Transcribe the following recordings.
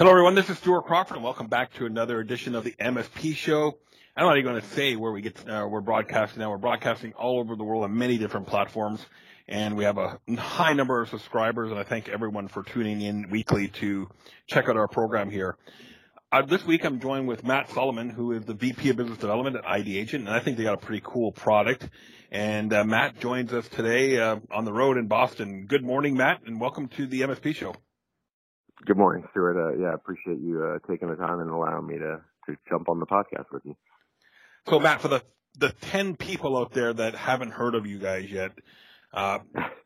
Hello, everyone. This is Stuart Crawford, and welcome back to another edition of the MSP Show. I'm not even going to say where we get. Uh, we're broadcasting now. We're broadcasting all over the world on many different platforms, and we have a high number of subscribers. And I thank everyone for tuning in weekly to check out our program here. Uh, this week, I'm joined with Matt Solomon, who is the VP of Business Development at ID Agent, and I think they got a pretty cool product. And uh, Matt joins us today uh, on the road in Boston. Good morning, Matt, and welcome to the MSP Show. Good morning, Stuart. Uh, yeah, appreciate you uh, taking the time and allowing me to to jump on the podcast with you. So, Matt, for the the ten people out there that haven't heard of you guys yet, uh,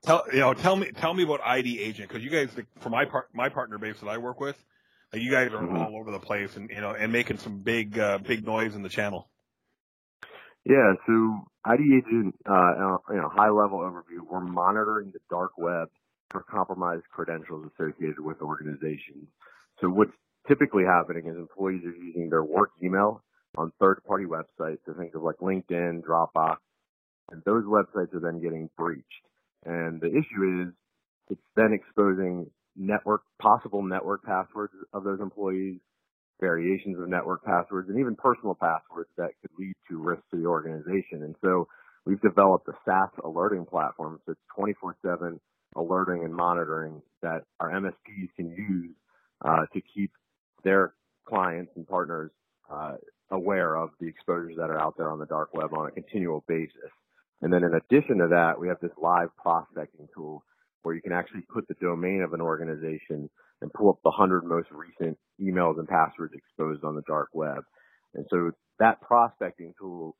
tell you know tell me tell me about ID Agent because you guys, for my part, my partner base that I work with, you guys are mm-hmm. all over the place and you know and making some big uh, big noise in the channel. Yeah, so ID Agent, uh, you know, high level overview. We're monitoring the dark web for compromised credentials associated with organizations. So what's typically happening is employees are using their work email on third-party websites. So think of like LinkedIn, Dropbox, and those websites are then getting breached. And the issue is it's then exposing network, possible network passwords of those employees, variations of network passwords, and even personal passwords that could lead to risk to the organization. And so we've developed a SaaS alerting platform. So it's 24-7 alerting and monitoring that our MSPs can use uh, to keep their clients and partners uh, aware of the exposures that are out there on the dark web on a continual basis. And then in addition to that, we have this live prospecting tool where you can actually put the domain of an organization and pull up the 100 most recent emails and passwords exposed on the dark web. And so that prospecting tool,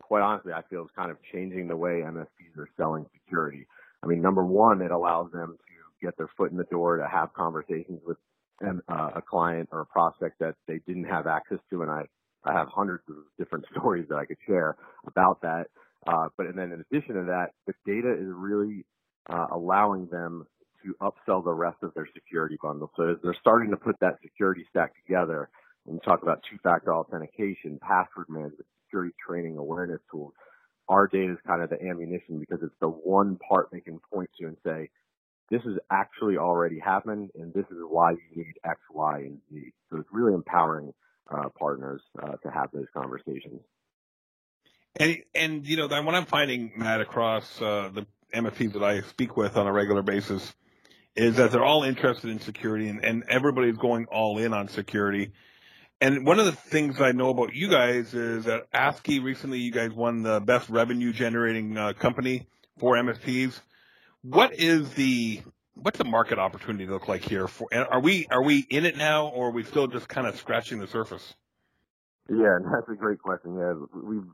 quite honestly, I feel is kind of changing the way MSPs are selling security. I mean, number one, it allows them to get their foot in the door to have conversations with uh, a client or a prospect that they didn't have access to. And I, I have hundreds of different stories that I could share about that. Uh, but and then in addition to that, the data is really uh, allowing them to upsell the rest of their security bundle. So they're starting to put that security stack together, and talk about two-factor authentication, password management, security training, awareness tools, our data is kind of the ammunition because it's the one part they can point to and say, this has actually already happened and this is why you need X, Y, and Z. So it's really empowering uh, partners uh, to have those conversations. And, and, you know, what I'm finding, Matt, across uh, the MSPs that I speak with on a regular basis is that they're all interested in security and, and everybody's going all in on security. And one of the things I know about you guys is that ASCII recently, you guys won the best revenue generating uh, company for MSPs. What is the what's the market opportunity look like here? For and are we are we in it now, or are we still just kind of scratching the surface? Yeah, that's a great question. Yeah, we've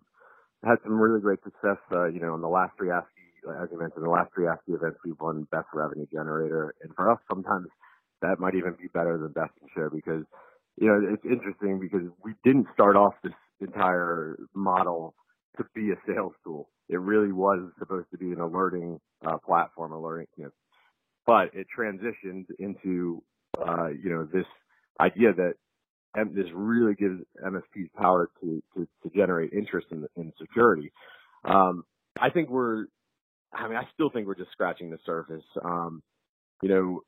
had some really great success. Uh, you know, in the last three ASCII, as you mentioned, the last three ASCII events, we've won best revenue generator, and for us, sometimes that might even be better than best in show because you know, it's interesting because we didn't start off this entire model to be a sales tool. It really was supposed to be an alerting uh, platform, alerting, you know, but it transitioned into, uh, you know, this idea that M- this really gives MSPs power to, to, to generate interest in, in security. Um, I think we're, I mean, I still think we're just scratching the surface. Um, you know,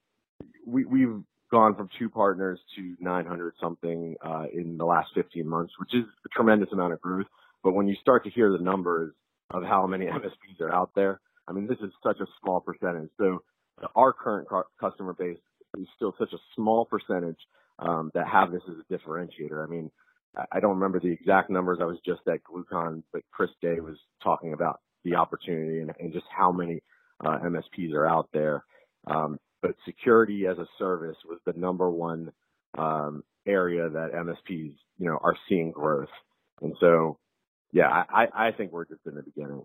we, we've gone from two partners to 900 something uh, in the last 15 months, which is a tremendous amount of growth. But when you start to hear the numbers of how many MSPs are out there, I mean, this is such a small percentage. So our current customer base is still such a small percentage um, that have this as a differentiator. I mean, I don't remember the exact numbers. I was just at GlueCon, but Chris Day was talking about the opportunity and, and just how many uh, MSPs are out there. Um, but security as a service was the number one um, area that MSPs, you know, are seeing growth. And so, yeah, I, I think we're just in the beginning.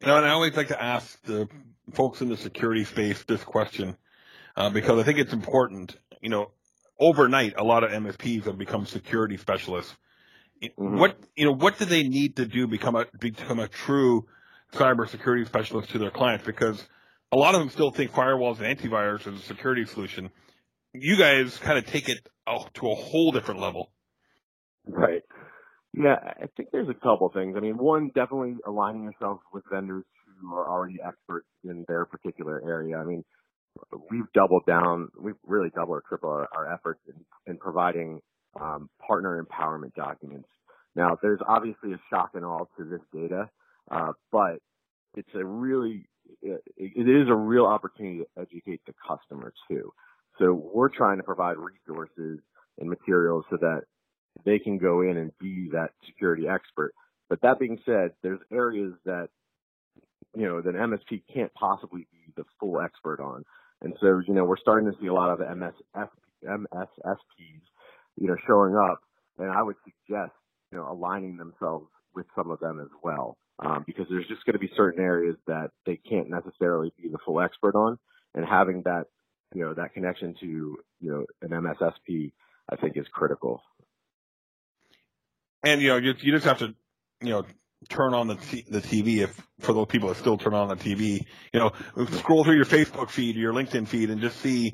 You know, and I always like to ask the folks in the security space this question uh, because I think it's important. You know, overnight, a lot of MSPs have become security specialists. Mm-hmm. What you know, what do they need to do become a become a true cybersecurity specialist to their clients? Because a lot of them still think firewalls and antivirus is a security solution. You guys kind of take it to a whole different level. Right. Yeah, I think there's a couple things. I mean, one, definitely aligning yourself with vendors who are already experts in their particular area. I mean, we've doubled down, we've really doubled or tripled our, our efforts in, in providing um, partner empowerment documents. Now, there's obviously a shock and awe to this data, uh, but it's a really, it, it is a real opportunity to educate the customer too. So we're trying to provide resources and materials so that they can go in and be that security expert. But that being said, there's areas that, you know, that MSP can't possibly be the full expert on. And so, you know, we're starting to see a lot of MSF, MSSPs, you know, showing up. And I would suggest, you know, aligning themselves with some of them as well. There's just going to be certain areas that they can't necessarily be the full expert on. And having that, you know, that connection to, you know, an MSSP, I think is critical. And, you know, you, you just have to, you know, turn on the t- the TV if for those people that still turn on the TV. You know, scroll through your Facebook feed your LinkedIn feed and just see,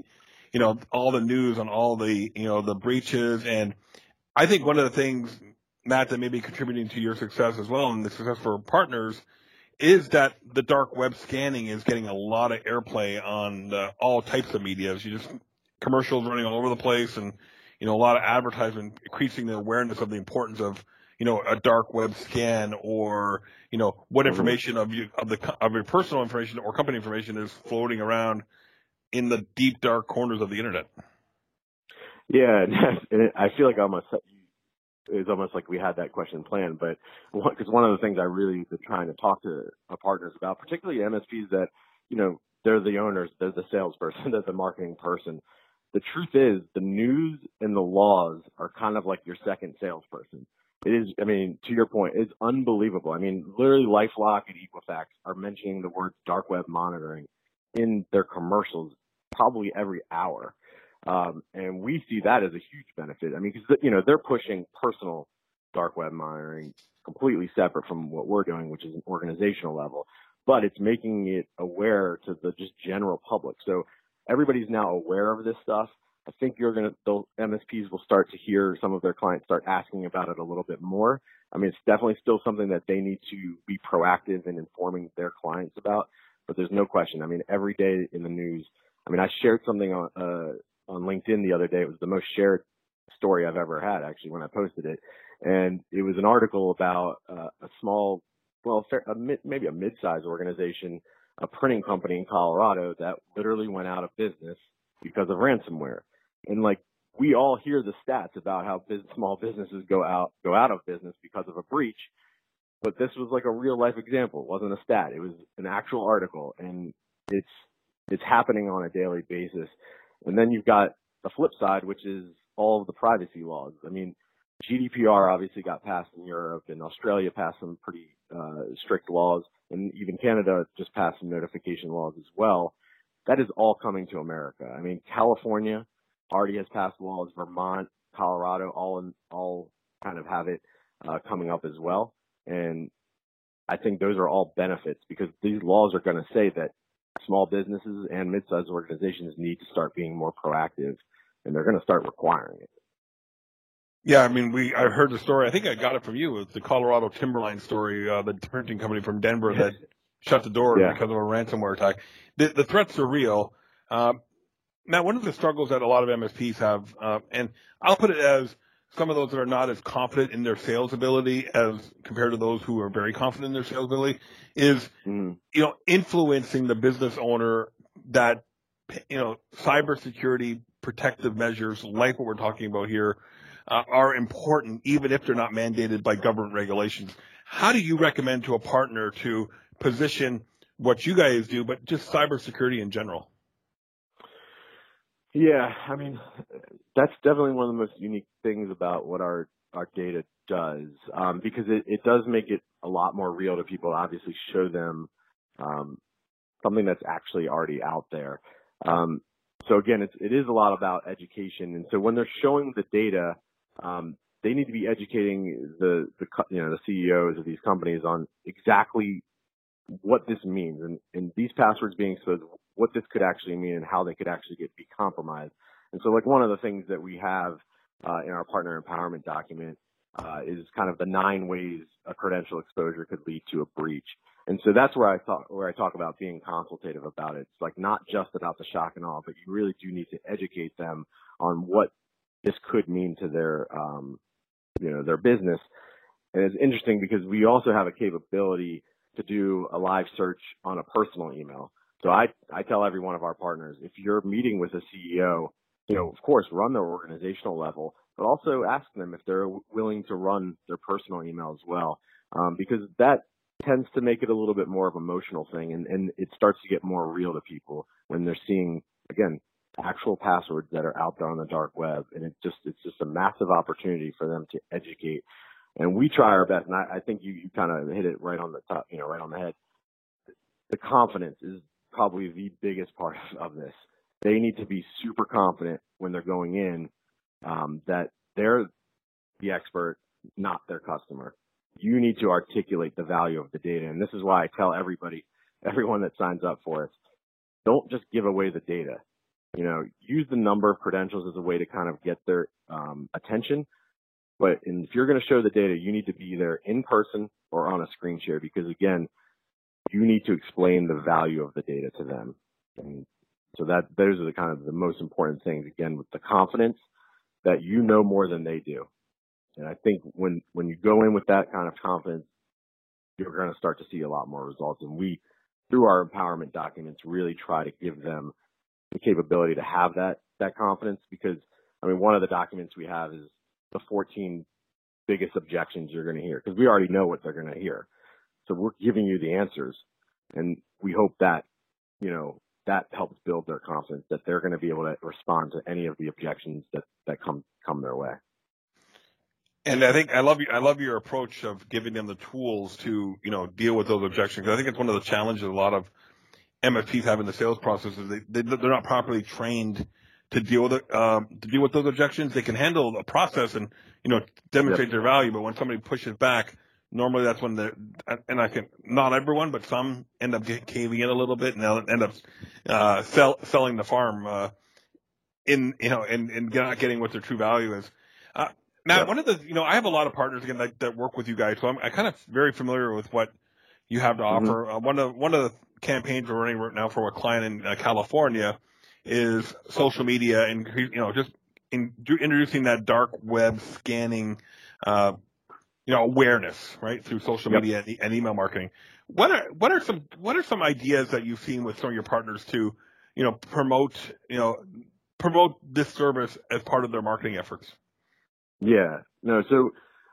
you know, all the news on all the you know the breaches. And I think one of the things, Matt, that may be contributing to your success as well and the success for partners is that the dark web scanning is getting a lot of airplay on the, all types of media. You just commercials running all over the place and you know a lot of advertisement increasing the awareness of the importance of you know, a dark web scan or, you know, what mm-hmm. information of you, of the, of your personal information or company information is floating around in the deep dark corners of the internet. Yeah. And I feel like almost, it's almost like we had that question planned, but because one of the things I really been trying to talk to our partners about, particularly MSPs that, you know, they're the owners, they're the salesperson, they're the marketing person. The truth is the news and the laws are kind of like your second salesperson. It is, I mean, to your point, it's unbelievable. I mean, literally LifeLock and Equifax are mentioning the word dark web monitoring in their commercials probably every hour. Um, and we see that as a huge benefit. I mean, because, you know, they're pushing personal dark web monitoring completely separate from what we're doing, which is an organizational level, but it's making it aware to the just general public. So everybody's now aware of this stuff. I think you're going to, the MSPs will start to hear some of their clients start asking about it a little bit more. I mean, it's definitely still something that they need to be proactive in informing their clients about, but there's no question. I mean, every day in the news, I mean, I shared something on, uh, on LinkedIn the other day. It was the most shared story I've ever had actually when I posted it. And it was an article about uh, a small, well, a mid, maybe a mid-sized organization, a printing company in Colorado that literally went out of business because of ransomware. And like we all hear the stats about how small businesses go out go out of business because of a breach, but this was like a real life example. It wasn't a stat. It was an actual article, and it's it's happening on a daily basis. And then you've got the flip side, which is all of the privacy laws. I mean, GDPR obviously got passed in Europe, and Australia passed some pretty uh, strict laws, and even Canada just passed some notification laws as well. That is all coming to America. I mean, California already has passed laws. Vermont, Colorado, all in, all kind of have it uh, coming up as well. And I think those are all benefits because these laws are going to say that small businesses and mid-sized organizations need to start being more proactive, and they're going to start requiring it. Yeah, I mean, we I heard the story. I think I got it from you. It's the Colorado Timberline story, uh, the printing company from Denver that shut the door yeah. because of a ransomware attack. The, the threats are real. Uh, now, one of the struggles that a lot of MSPs have, uh, and I'll put it as some of those that are not as confident in their sales ability as compared to those who are very confident in their sales ability, is mm. you know influencing the business owner that you know cybersecurity protective measures like what we're talking about here uh, are important, even if they're not mandated by government regulations. How do you recommend to a partner to position what you guys do, but just cybersecurity in general? Yeah, I mean, that's definitely one of the most unique things about what our our data does, um, because it, it does make it a lot more real to people. Obviously, show them um, something that's actually already out there. Um, so again, it's, it is a lot about education, and so when they're showing the data, um, they need to be educating the the you know the CEOs of these companies on exactly what this means and, and these passwords being exposed, what this could actually mean and how they could actually get be compromised. And so like one of the things that we have uh, in our partner empowerment document uh, is kind of the nine ways a credential exposure could lead to a breach. And so that's where I talk where I talk about being consultative about it. It's like not just about the shock and awe, but you really do need to educate them on what this could mean to their um, you know their business. And it's interesting because we also have a capability to do a live search on a personal email. So I I tell every one of our partners if you're meeting with a CEO, you know of course run their organizational level, but also ask them if they're willing to run their personal email as well, um, because that tends to make it a little bit more of an emotional thing and, and it starts to get more real to people when they're seeing, again, actual passwords that are out there on the dark web. And it just, it's just a massive opportunity for them to educate. And we try our best. And I, I think you, you kind of hit it right on the top, you know, right on the head. The confidence is probably the biggest part of this. They need to be super confident when they're going in, um, that they're the expert, not their customer you need to articulate the value of the data. And this is why I tell everybody, everyone that signs up for us, don't just give away the data. You know, use the number of credentials as a way to kind of get their um, attention. But if you're going to show the data, you need to be there in person or on a screen share because again, you need to explain the value of the data to them. And so that those are the kind of the most important things. Again, with the confidence that you know more than they do. And I think when, when you go in with that kind of confidence, you're going to start to see a lot more results. And we, through our empowerment documents, really try to give them the capability to have that, that confidence because, I mean, one of the documents we have is the 14 biggest objections you're going to hear because we already know what they're going to hear. So we're giving you the answers and we hope that, you know, that helps build their confidence that they're going to be able to respond to any of the objections that, that come, come their way. And I think I love you. I love your approach of giving them the tools to, you know, deal with those objections. I think it's one of the challenges a lot of MSPs have in the sales process is they, they are not properly trained to deal with it, um, to deal with those objections. They can handle the process and you know demonstrate yep. their value, but when somebody pushes back, normally that's when the and I can not everyone, but some end up caving in a little bit and they'll end up uh, sell, selling the farm uh, in you know and and not getting what their true value is. Uh, Matt, yeah. one of the, you know, I have a lot of partners again that, that work with you guys, so I'm I kind of very familiar with what you have to mm-hmm. offer. Uh, one of one of the campaigns we're running right now for a client in uh, California is social media and you know just in, introducing that dark web scanning, uh, you know, awareness right through social yep. media and, and email marketing. What are what are some what are some ideas that you've seen with some of your partners to, you know, promote you know promote this service as part of their marketing efforts? Yeah. No, so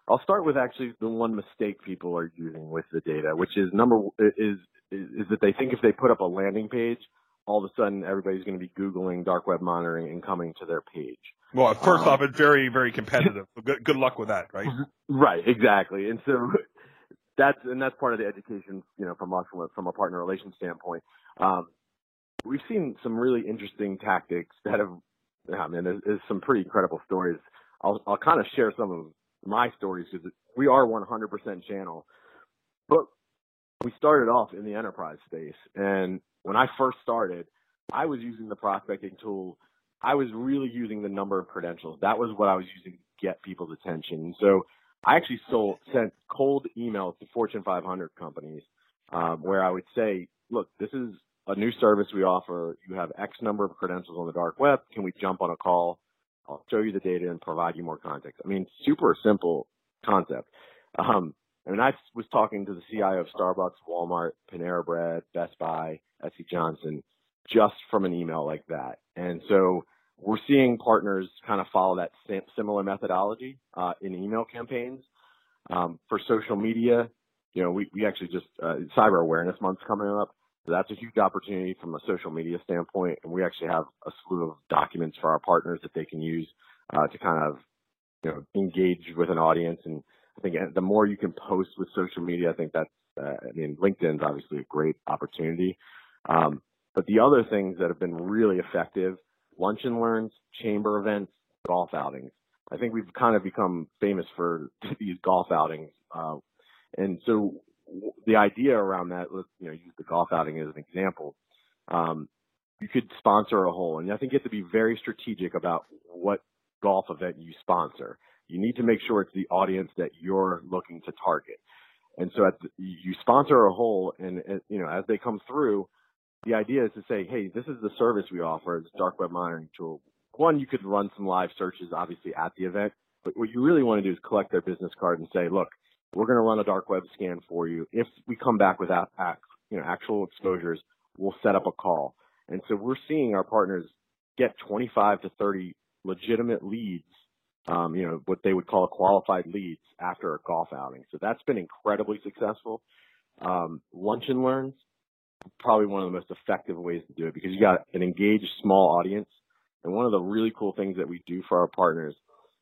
I'll start with actually the one mistake people are using with the data, which is number is is, is that they think if they put up a landing page, all of a sudden everybody's going to be googling dark web monitoring and coming to their page. Well, first um, off, it's very very competitive. So good good luck with that, right? Right, exactly. And so that's and that's part of the education, you know, from us from a, from a partner relations standpoint. Um, we've seen some really interesting tactics that have, I mean, there's, there's some pretty incredible stories I'll, I'll kind of share some of my stories because we are 100% channel. But we started off in the enterprise space. And when I first started, I was using the prospecting tool. I was really using the number of credentials. That was what I was using to get people's attention. So I actually sold, sent cold emails to Fortune 500 companies um, where I would say, look, this is a new service we offer. You have X number of credentials on the dark web. Can we jump on a call? I'll show you the data and provide you more context. I mean, super simple concept. Um, I mean, I was talking to the CIO of Starbucks, Walmart, Panera Bread, Best Buy, SC Johnson, just from an email like that. And so we're seeing partners kind of follow that similar methodology uh, in email campaigns. Um, for social media, you know, we, we actually just uh, Cyber Awareness Month's coming up. So that's a huge opportunity from a social media standpoint. And we actually have a slew of documents for our partners that they can use uh, to kind of, you know, engage with an audience. And I think the more you can post with social media, I think that's, uh, I mean, LinkedIn's obviously a great opportunity. Um, but the other things that have been really effective, lunch and learns, chamber events, golf outings. I think we've kind of become famous for these golf outings. Uh, and so the idea around that, let's you know use the golf outing as an example. Um, you could sponsor a hole, and I think you have to be very strategic about what golf event you sponsor. You need to make sure it's the audience that you're looking to target. And so the, you sponsor a hole, and you know as they come through, the idea is to say, hey, this is the service we offer as a dark web monitoring tool. One, you could run some live searches, obviously at the event, but what you really want to do is collect their business card and say, look, we're going to run a dark web scan for you. If we come back with you know actual exposures, we'll set up a call. And so we're seeing our partners get 25 to 30 legitimate leads um, you know, what they would call qualified leads after a golf outing. So that's been incredibly successful. Um, lunch and learns, probably one of the most effective ways to do it because you got an engaged small audience. And one of the really cool things that we do for our partners,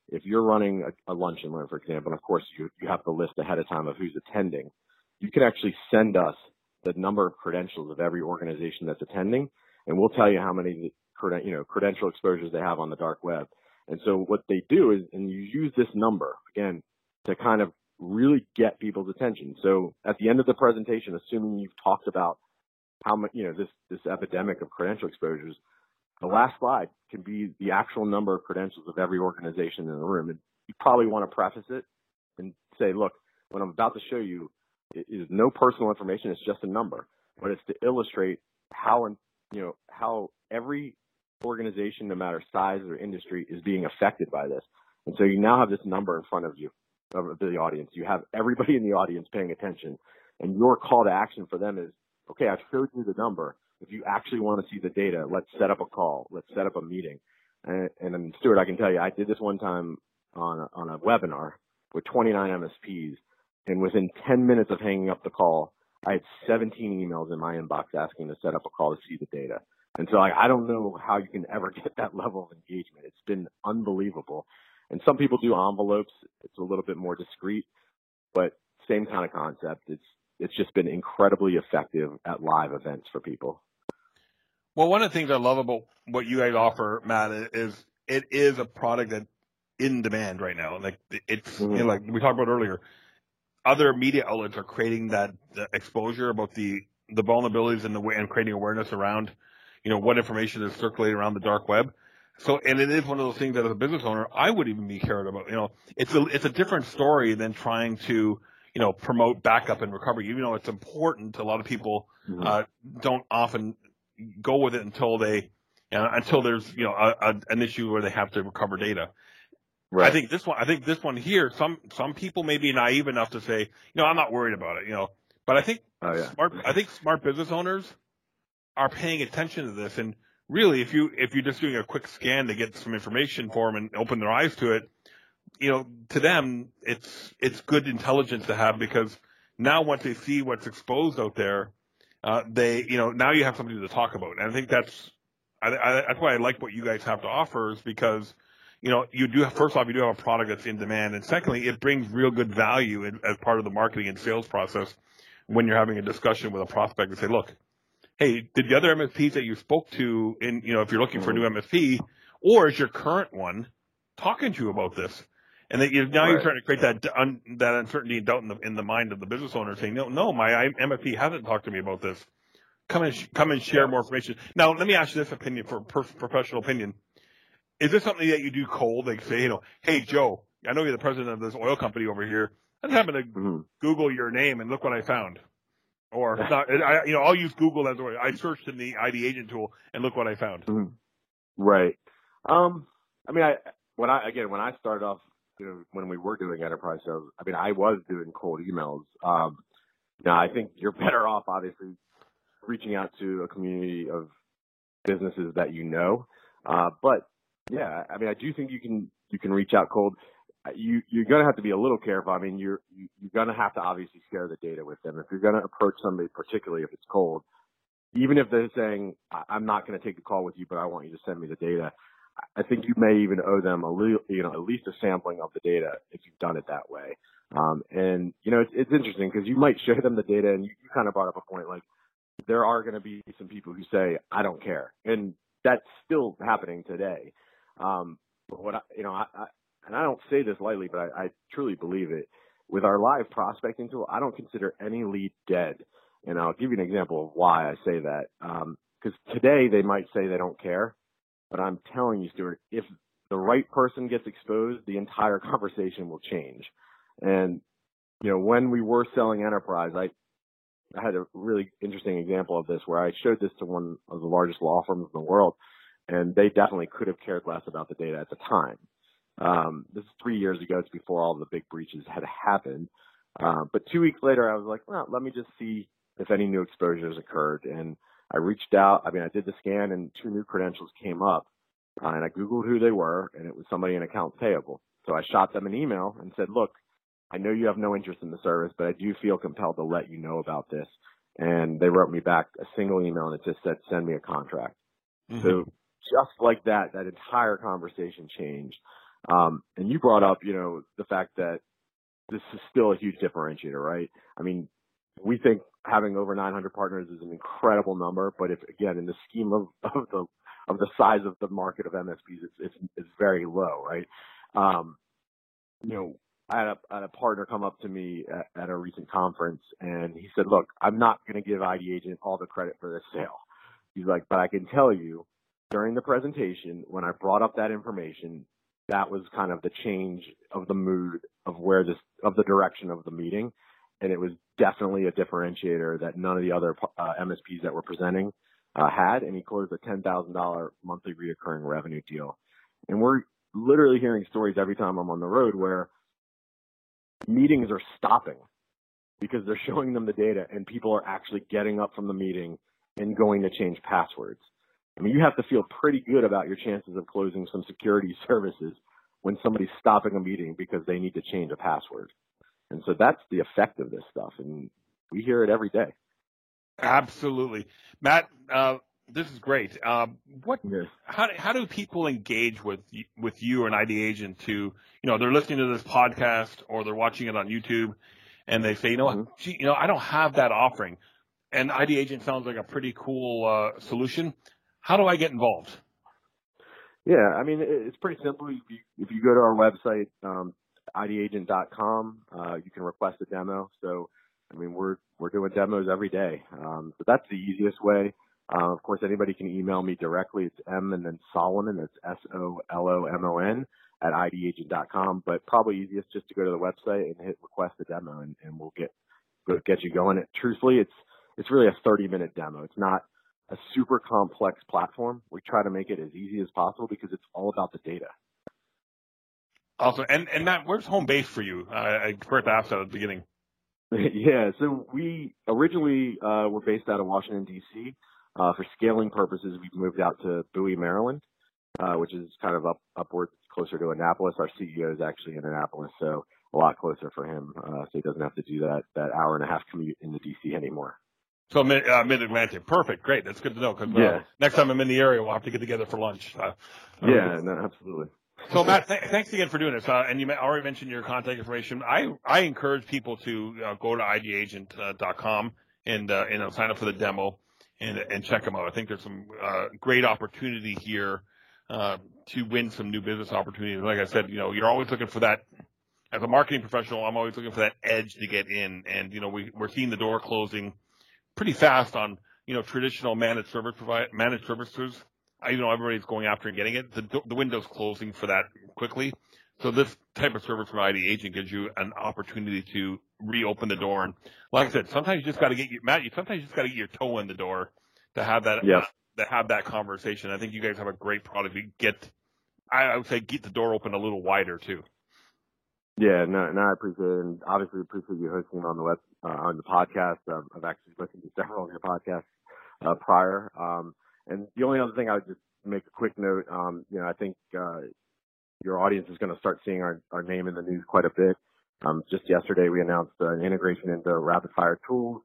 if you're running a, a lunch and learn, for example, and of course you, you have the list ahead of time of who's attending, you can actually send us the number of credentials of every organization that's attending, and we'll tell you how many you know credential exposures they have on the dark web. And so what they do is, and you use this number again to kind of really get people's attention. So at the end of the presentation, assuming you've talked about how much, you know, this, this epidemic of credential exposures, the last slide can be the actual number of credentials of every organization in the room. And you probably want to preface it and say, look, what I'm about to show you is no personal information. It's just a number, but it's to illustrate how, you know, how every organization, no matter size or industry, is being affected by this. And so you now have this number in front of you, of the audience. You have everybody in the audience paying attention. And your call to action for them is, okay, I've showed you the number. If you actually want to see the data, let's set up a call. Let's set up a meeting. And, and Stuart, I can tell you, I did this one time on a, on a webinar with 29 MSPs. And within 10 minutes of hanging up the call, I had 17 emails in my inbox asking to set up a call to see the data. And so like, I don't know how you can ever get that level of engagement. It's been unbelievable. And some people do envelopes. It's a little bit more discreet, but same kind of concept. It's, it's just been incredibly effective at live events for people. Well, one of the things I love about what you guys offer, Matt, is it is a product that in demand right now. Like it's mm-hmm. you know, like we talked about earlier, other media outlets are creating that exposure about the the vulnerabilities and the way and creating awareness around you know, what information is circulating around the dark web. So, and it is one of those things that as a business owner, I would even be cared about. You know, it's a, it's a different story than trying to, you know, promote backup and recovery. You know, it's important. A lot of people, mm-hmm. uh, don't often go with it until they, uh, until there's, you know, a, a, an issue where they have to recover data. Right. I think this one, I think this one here, some, some people may be naive enough to say, you know, I'm not worried about it, you know, but I think oh, yeah. smart, I think smart business owners are paying attention to this. And really, if you if you're just doing a quick scan to get some information for them and open their eyes to it, you know, to them it's it's good intelligence to have because now once they see what's exposed out there, uh, they you know now you have something to talk about. And I think that's I, I, that's why I like what you guys have to offer is because you know, you do have, first off, you do have a product that's in demand. And secondly, it brings real good value in, as part of the marketing and sales process when you're having a discussion with a prospect and say, look, hey, did the other MSPs that you spoke to in, you know, if you're looking for a new MSP, mm-hmm. or is your current one talking to you about this? And that you, now right. you're trying to create that un, that uncertainty and doubt in the in the mind of the business owner, saying, no, no, my MSP hasn't talked to me about this. Come and sh- come and share more information. Now, let me ask you this opinion for per- professional opinion: Is this something that you do cold? Like say, you know, hey Joe, I know you're the president of this oil company over here. I just happened to mm-hmm. Google your name and look what I found. Or not, I, you know, I'll use Google as way. I searched in the ID agent tool and look what I found. Mm-hmm. Right. Um, I mean, I when I again when I started off, you know, when we were doing enterprise sales, I mean, I was doing cold emails. Um, now I think you're better off, obviously, reaching out to a community of businesses that you know. Uh, but yeah, I mean, I do think you can you can reach out cold you you're gonna have to be a little careful. I mean, you're you, you're gonna have to obviously share the data with them. If you're gonna approach somebody, particularly if it's cold, even if they're saying I'm not gonna take the call with you, but I want you to send me the data, I think you may even owe them a little, you know, at least a sampling of the data if you've done it that way. Um, and you know, it's, it's interesting because you might show them the data, and you, you kind of brought up a point like there are going to be some people who say I don't care, and that's still happening today. Um, but what I, you know, I, I, and I don't say this lightly, but I, I truly believe it. With our live prospecting tool, I don't consider any lead dead. And I'll give you an example of why I say that. Because um, today they might say they don't care, but I'm telling you, Stuart, if the right person gets exposed, the entire conversation will change. And you know, when we were selling enterprise, I, I had a really interesting example of this where I showed this to one of the largest law firms in the world, and they definitely could have cared less about the data at the time. Um, this is three years ago. It's before all the big breaches had happened. Uh, but two weeks later, I was like, well, let me just see if any new exposures occurred. And I reached out. I mean, I did the scan and two new credentials came up. Uh, and I Googled who they were and it was somebody in accounts payable. So I shot them an email and said, look, I know you have no interest in the service, but I do feel compelled to let you know about this. And they wrote me back a single email and it just said, send me a contract. Mm-hmm. So just like that, that entire conversation changed. Um, and you brought up, you know, the fact that this is still a huge differentiator, right? I mean, we think having over 900 partners is an incredible number, but if again, in the scheme of, of the of the size of the market of MSPs, it's it's, it's very low, right? Um, you know, I had, had a partner come up to me at, at a recent conference, and he said, "Look, I'm not going to give ID Agent all the credit for this sale." He's like, "But I can tell you, during the presentation, when I brought up that information, that was kind of the change of the mood of where this of the direction of the meeting and it was definitely a differentiator that none of the other uh, MSPs that were presenting uh, had and he closed a $10,000 monthly reoccurring revenue deal and we're literally hearing stories every time I'm on the road where meetings are stopping because they're showing them the data and people are actually getting up from the meeting and going to change passwords I mean, you have to feel pretty good about your chances of closing some security services when somebody's stopping a meeting because they need to change a password. And so that's the effect of this stuff. And we hear it every day. Absolutely. Matt, uh, this is great. Um, what, yeah. how, how do people engage with, with you or an ID agent to, you know, they're listening to this podcast or they're watching it on YouTube and they say, you know, mm-hmm. gee, you know, I don't have that offering. And ID agent sounds like a pretty cool, uh, solution. How do I get involved? Yeah, I mean, it's pretty simple. If you, if you go to our website, um, idagent.com, uh, you can request a demo. So, I mean, we're, we're doing demos every day. Um, so that's the easiest way. Uh, of course, anybody can email me directly. It's M and then Solomon. That's S-O-L-O-M-O-N at idagent.com. But probably easiest just to go to the website and hit request a demo and, and we'll get, get you going. It, truthfully, it's, it's really a 30 minute demo. It's not, a super complex platform. We try to make it as easy as possible because it's all about the data. Awesome. And and Matt, where's home base for you? I, I forgot to ask that at the beginning. yeah. So we originally uh, were based out of Washington D.C. Uh, for scaling purposes, we've moved out to Bowie, Maryland, uh, which is kind of up upward closer to Annapolis. Our CEO is actually in Annapolis, so a lot closer for him, uh, so he doesn't have to do that that hour and a half commute into D.C. anymore. So mid, uh, mid-Atlantic. Perfect. Great. That's good to know because uh, yeah. next time I'm in the area, we'll have to get together for lunch. Uh, yeah, no, absolutely. So Matt, th- thanks again for doing this. Uh, and you already mentioned your contact information. I, I encourage people to uh, go to idagent.com uh, and, uh, and sign up for the demo and, and check them out. I think there's some, uh, great opportunity here, uh, to win some new business opportunities. Like I said, you know, you're always looking for that as a marketing professional. I'm always looking for that edge to get in. And, you know, we, we're seeing the door closing pretty fast on, you know, traditional managed service provide, managed services. I, you know, everybody's going after and getting it. The, the window's closing for that quickly. So this type of service from ID agent gives you an opportunity to reopen the door. And like I said, sometimes you just got to get your, Matt, you sometimes you just got to get your toe in the door to have that, yeah. to have that conversation. I think you guys have a great product. You get, I would say get the door open a little wider too. Yeah, no, no, I appreciate it, and obviously appreciate you hosting on the web uh, on the podcast. Um, I've actually listened to several of your podcasts uh, prior. Um, and the only other thing I would just make a quick note. Um, you know, I think uh, your audience is going to start seeing our, our name in the news quite a bit. Um, just yesterday, we announced an integration into RapidFire tools,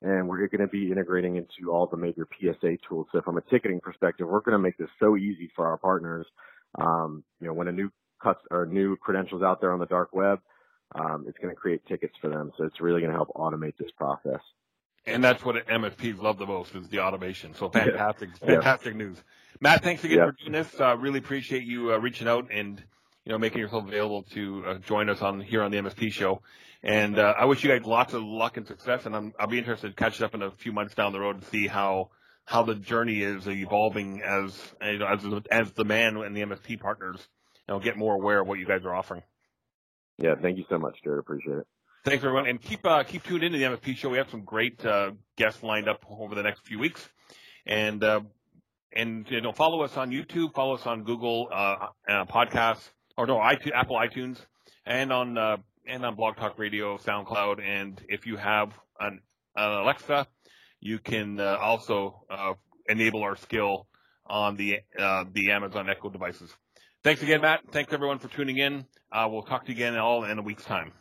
and we're going to be integrating into all the major PSA tools. So, from a ticketing perspective, we're going to make this so easy for our partners. Um, you know, when a new cuts or new credentials out there on the dark web, um, it's going to create tickets for them. So it's really going to help automate this process. And that's what MSPs love the most is the automation. So fantastic, yeah. fantastic yeah. news. Matt, thanks again yeah. for doing this. Uh, really appreciate you uh, reaching out and you know making yourself available to uh, join us on here on the MSP show. And uh, I wish you guys lots of luck and success. And I'm, I'll be interested to catch up in a few months down the road and see how how the journey is evolving as you know, as as the man and the MSP partners you know, get more aware of what you guys are offering. Yeah, thank you so much, Jared. Appreciate it. Thanks everyone, and keep uh, keep tuned into the MSP show. We have some great uh, guests lined up over the next few weeks, and uh, and you know follow us on YouTube, follow us on Google uh, uh, Podcasts, or no, iTunes, Apple iTunes, and on uh, and on Blog Talk Radio, SoundCloud, and if you have an, an Alexa, you can also enable our skill on the the Amazon Echo devices. Thanks again, Matt. Thanks everyone for tuning in. We'll talk to you again all in a week's time.